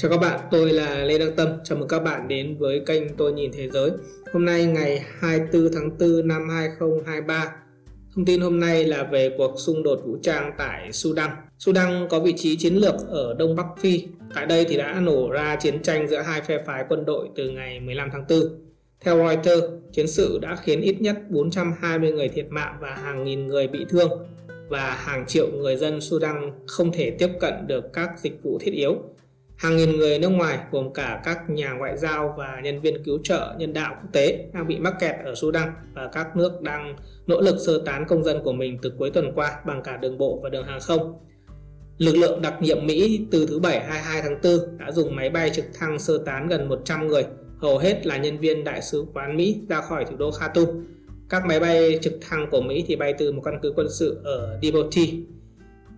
Chào các bạn, tôi là Lê Đăng Tâm. Chào mừng các bạn đến với kênh Tôi Nhìn Thế Giới. Hôm nay ngày 24 tháng 4 năm 2023. Thông tin hôm nay là về cuộc xung đột vũ trang tại Sudan. Sudan có vị trí chiến lược ở Đông Bắc Phi. Tại đây thì đã nổ ra chiến tranh giữa hai phe phái quân đội từ ngày 15 tháng 4. Theo Reuters, chiến sự đã khiến ít nhất 420 người thiệt mạng và hàng nghìn người bị thương và hàng triệu người dân Sudan không thể tiếp cận được các dịch vụ thiết yếu. Hàng nghìn người nước ngoài gồm cả các nhà ngoại giao và nhân viên cứu trợ nhân đạo quốc tế đang bị mắc kẹt ở Sudan và các nước đang nỗ lực sơ tán công dân của mình từ cuối tuần qua bằng cả đường bộ và đường hàng không. Lực lượng đặc nhiệm Mỹ từ thứ Bảy 22 tháng 4 đã dùng máy bay trực thăng sơ tán gần 100 người, hầu hết là nhân viên đại sứ quán Mỹ ra khỏi thủ đô Khartoum. Các máy bay trực thăng của Mỹ thì bay từ một căn cứ quân sự ở Djibouti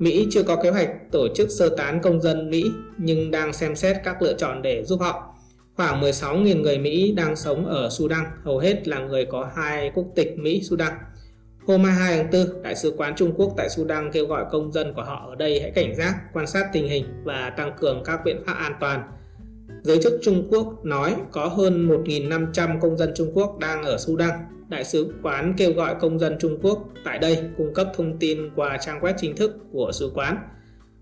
Mỹ chưa có kế hoạch tổ chức sơ tán công dân Mỹ nhưng đang xem xét các lựa chọn để giúp họ. Khoảng 16.000 người Mỹ đang sống ở Sudan, hầu hết là người có hai quốc tịch Mỹ-Sudan. Hôm 22 tháng 4, Đại sứ quán Trung Quốc tại Sudan kêu gọi công dân của họ ở đây hãy cảnh giác, quan sát tình hình và tăng cường các biện pháp an toàn. Giới chức Trung Quốc nói có hơn 1.500 công dân Trung Quốc đang ở Sudan Đại sứ quán kêu gọi công dân Trung Quốc tại đây cung cấp thông tin qua trang web chính thức của sứ quán.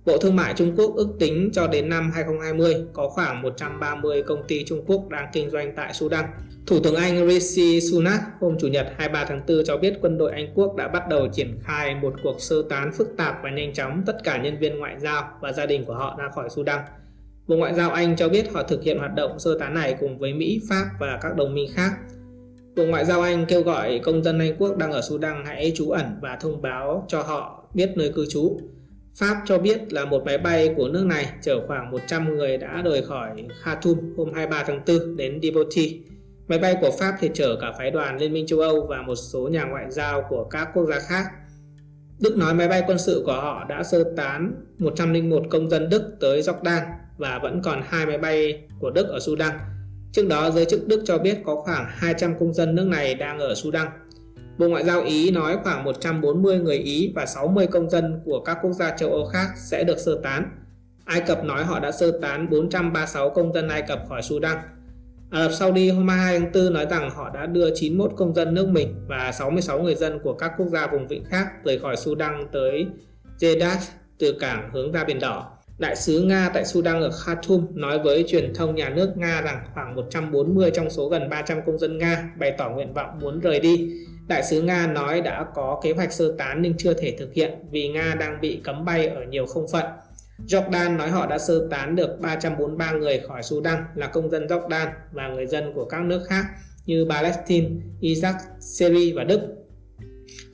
Bộ Thương mại Trung Quốc ước tính cho đến năm 2020 có khoảng 130 công ty Trung Quốc đang kinh doanh tại Sudan. Thủ tướng Anh Rishi Sunak hôm Chủ nhật 23 tháng 4 cho biết quân đội Anh Quốc đã bắt đầu triển khai một cuộc sơ tán phức tạp và nhanh chóng tất cả nhân viên ngoại giao và gia đình của họ ra khỏi Sudan. Bộ Ngoại giao Anh cho biết họ thực hiện hoạt động sơ tán này cùng với Mỹ, Pháp và các đồng minh khác Bộ Ngoại giao Anh kêu gọi công dân Anh Quốc đang ở Sudan hãy trú ẩn và thông báo cho họ biết nơi cư trú. Pháp cho biết là một máy bay của nước này chở khoảng 100 người đã rời khỏi Khartoum hôm 23 tháng 4 đến Djibouti. Máy bay của Pháp thì chở cả phái đoàn Liên minh châu Âu và một số nhà ngoại giao của các quốc gia khác. Đức nói máy bay quân sự của họ đã sơ tán 101 công dân Đức tới Jordan và vẫn còn hai máy bay của Đức ở Sudan. Trước đó, giới chức Đức cho biết có khoảng 200 công dân nước này đang ở Sudan. Bộ Ngoại giao Ý nói khoảng 140 người Ý và 60 công dân của các quốc gia châu Âu khác sẽ được sơ tán. Ai Cập nói họ đã sơ tán 436 công dân Ai Cập khỏi Sudan. Ả Rập Saudi hôm 22 tháng 4 nói rằng họ đã đưa 91 công dân nước mình và 66 người dân của các quốc gia vùng vịnh khác rời khỏi Sudan tới Jeddah từ cảng hướng ra Biển Đỏ. Đại sứ Nga tại Sudan ở Khartoum nói với truyền thông nhà nước Nga rằng khoảng 140 trong số gần 300 công dân Nga bày tỏ nguyện vọng muốn rời đi. Đại sứ Nga nói đã có kế hoạch sơ tán nhưng chưa thể thực hiện vì Nga đang bị cấm bay ở nhiều không phận. Jordan nói họ đã sơ tán được 343 người khỏi Sudan là công dân Jordan và người dân của các nước khác như Palestine, Iraq, Syria và Đức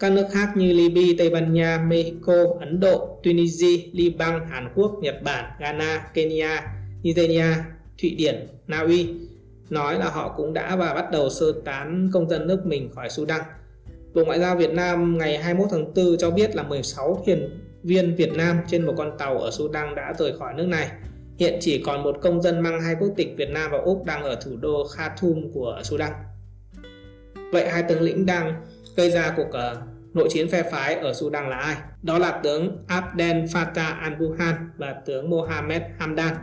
các nước khác như Libya, Tây Ban Nha, Mexico, Ấn Độ, Tunisia, Liban, Hàn Quốc, Nhật Bản, Ghana, Kenya, Nigeria, Thụy Điển, Na Uy nói là họ cũng đã và bắt đầu sơ tán công dân nước mình khỏi Sudan. Bộ Ngoại giao Việt Nam ngày 21 tháng 4 cho biết là 16 thuyền viên Việt Nam trên một con tàu ở Sudan đã rời khỏi nước này. Hiện chỉ còn một công dân mang hai quốc tịch Việt Nam và Úc đang ở thủ đô Khartoum của Sudan. Vậy hai tướng lĩnh đang gây ra cuộc uh, nội chiến phe phái ở Sudan là ai? Đó là tướng Abdel Fattah al-Burhan và tướng Mohamed Hamdan.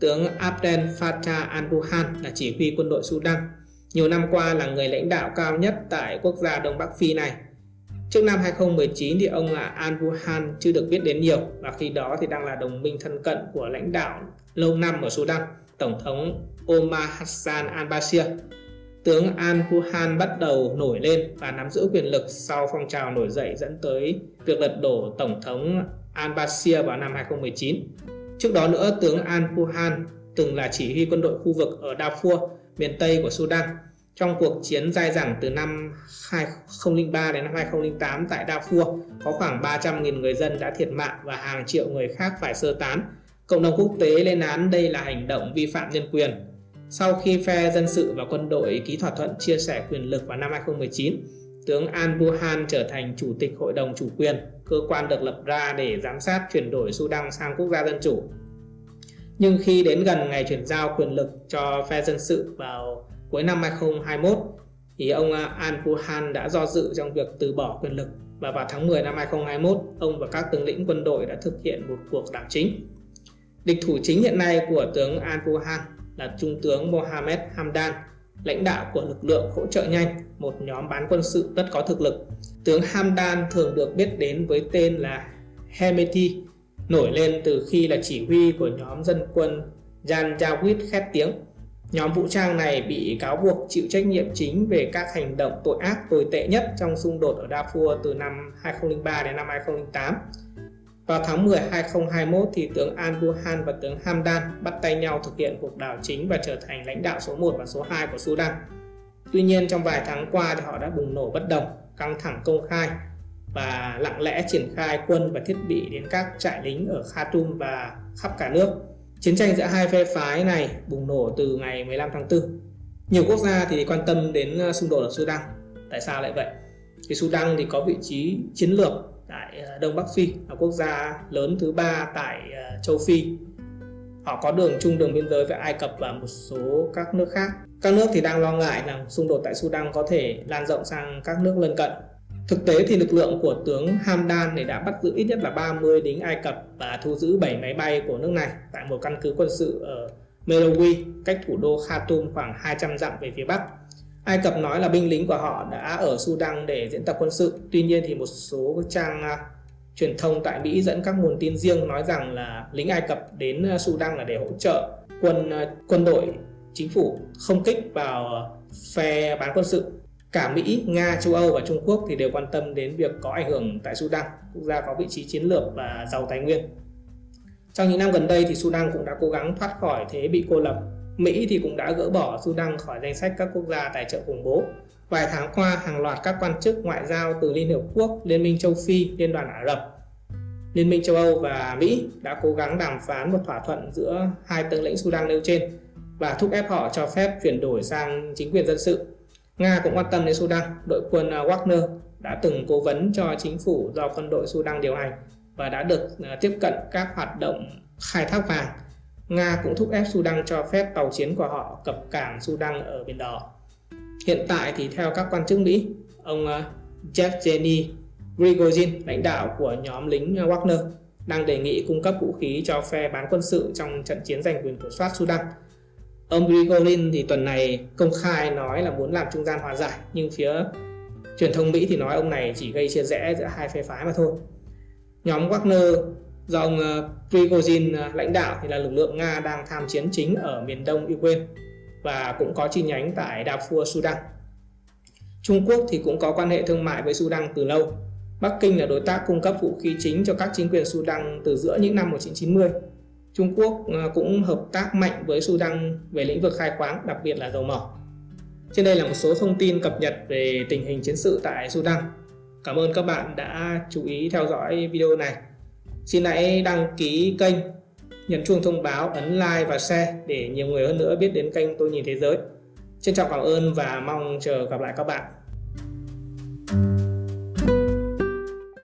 Tướng Abdel Fattah al-Burhan là chỉ huy quân đội Sudan. Nhiều năm qua là người lãnh đạo cao nhất tại quốc gia Đông Bắc Phi này. Trước năm 2019 thì ông al-Burhan chưa được biết đến nhiều và khi đó thì đang là đồng minh thân cận của lãnh đạo lâu năm ở Sudan, Tổng thống Omar Hassan al-Bashir tướng An Puhan bắt đầu nổi lên và nắm giữ quyền lực sau phong trào nổi dậy dẫn tới việc lật đổ Tổng thống al-Bashir vào năm 2019. Trước đó nữa, tướng Al Puhan từng là chỉ huy quân đội khu vực ở Darfur, miền Tây của Sudan. Trong cuộc chiến dài dẳng từ năm 2003 đến năm 2008 tại Darfur, có khoảng 300.000 người dân đã thiệt mạng và hàng triệu người khác phải sơ tán. Cộng đồng quốc tế lên án đây là hành động vi phạm nhân quyền sau khi phe dân sự và quân đội ký thỏa thuận chia sẻ quyền lực vào năm 2019, tướng Al-Burhan trở thành chủ tịch Hội đồng Chủ quyền, cơ quan được lập ra để giám sát chuyển đổi Sudan sang quốc gia dân chủ. Nhưng khi đến gần ngày chuyển giao quyền lực cho phe dân sự vào cuối năm 2021, thì ông Al-Burhan đã do dự trong việc từ bỏ quyền lực và vào tháng 10 năm 2021, ông và các tướng lĩnh quân đội đã thực hiện một cuộc đảo chính Địch thủ chính hiện nay của tướng Al-Burhan là Trung tướng Mohammed Hamdan, lãnh đạo của lực lượng hỗ trợ nhanh, một nhóm bán quân sự rất có thực lực. Tướng Hamdan thường được biết đến với tên là Hemeti, nổi lên từ khi là chỉ huy của nhóm dân quân Janjaweed khét tiếng. Nhóm vũ trang này bị cáo buộc chịu trách nhiệm chính về các hành động tội ác tồi tệ nhất trong xung đột ở Darfur từ năm 2003 đến năm 2008. Vào tháng 10 2021 thì tướng Al-Burhan và tướng Hamdan bắt tay nhau thực hiện cuộc đảo chính và trở thành lãnh đạo số 1 và số 2 của Sudan. Tuy nhiên trong vài tháng qua thì họ đã bùng nổ bất đồng, căng thẳng công khai và lặng lẽ triển khai quân và thiết bị đến các trại lính ở Khartoum và khắp cả nước. Chiến tranh giữa hai phe phái này bùng nổ từ ngày 15 tháng 4. Nhiều quốc gia thì quan tâm đến ờ, xung đột ở Sudan. Tại sao lại vậy? Thì Sudan thì có vị trí chiến lược tại ờ, Đông Bắc Phi, là quốc gia lớn thứ ba tại ờ, châu Phi. Họ có đường chung đường biên giới với Ai Cập và một số các nước khác. Các nước thì đang lo ngại rằng xung đột tại Sudan có thể lan rộng sang các nước lân cận Thực tế thì lực lượng của tướng Hamdan này đã bắt giữ ít nhất là 30 lính Ai Cập và thu giữ 7 máy bay của nước này tại một căn cứ quân sự ở Melawi, cách thủ đô Khartoum khoảng 200 dặm về phía bắc. Ai Cập nói là binh lính của họ đã ở Sudan để diễn tập quân sự. Tuy nhiên thì một số trang uh, truyền thông tại Mỹ dẫn các nguồn tin riêng nói rằng là lính Ai Cập đến à, Sudan là để hỗ trợ quân uh, quân đội chính phủ không kích vào phe bán quân sự cả Mỹ, Nga, châu Âu và Trung Quốc thì đều quan tâm đến việc có ảnh hưởng tại Sudan, quốc gia có vị trí chiến lược và giàu tài nguyên. Trong những năm gần đây thì Sudan cũng đã cố gắng thoát khỏi thế bị cô lập. Mỹ thì cũng đã gỡ bỏ Sudan khỏi danh sách các quốc gia tài trợ khủng bố. Vài tháng qua, hàng loạt các quan chức ngoại giao từ Liên Hợp Quốc, Liên minh châu Phi, Liên đoàn Ả Rập, Liên minh châu Âu và Mỹ đã cố gắng đàm phán một thỏa thuận giữa hai tướng lĩnh Sudan nêu trên và thúc ép họ cho phép chuyển đổi sang chính quyền dân sự Nga cũng quan tâm đến Sudan. Đội quân à, Wagner đã từng cố vấn cho chính phủ do quân đội Sudan điều hành và đã được à, tiếp cận các hoạt động khai thác vàng. Nga cũng thúc ép Sudan cho phép tàu chiến của họ cập cảng Sudan ở Biển Đỏ. Hiện tại thì theo các quan chức Mỹ, ông ờ, à, Jeff Jenny Prigozhin, lãnh đạo của nhóm lính Wagner, đang đề nghị cung cấp vũ khí cho phe bán quân sự trong trận chiến giành quyền kiểm soát Sudan. Ông Grigolin thì tuần này công khai nói là muốn làm trung gian hòa giải nhưng phía truyền thông Mỹ thì nói ông này chỉ gây chia rẽ giữa hai phe phái mà thôi. Nhóm Wagner do ông ờ, Prigozhin ờ, lãnh đạo thì là lực lượng Nga đang tham chiến chính ở miền đông Ukraine và cũng có chi nhánh tại Darfur, Sudan. Trung Quốc thì cũng có quan hệ thương mại với Sudan từ lâu. Bắc Kinh là đối tác cung cấp vũ khí chính cho các chính quyền Sudan từ giữa những năm 1990 Trung Quốc ờ, cũng hợp tác mạnh với Sudan về lĩnh vực khai khoáng, đặc biệt là dầu mỏ. Trên đây là một số thông tin cập nhật về tình hình chiến sự tại Sudan. Cảm ơn các bạn đã chú ý theo dõi video này. Xin hãy đăng ký kênh, nhấn chuông thông báo, ấn like và share để nhiều người hơn nữa biết đến kênh Tôi Nhìn Thế Giới. Trân trọng cảm ơn và mong chờ gặp lại các bạn.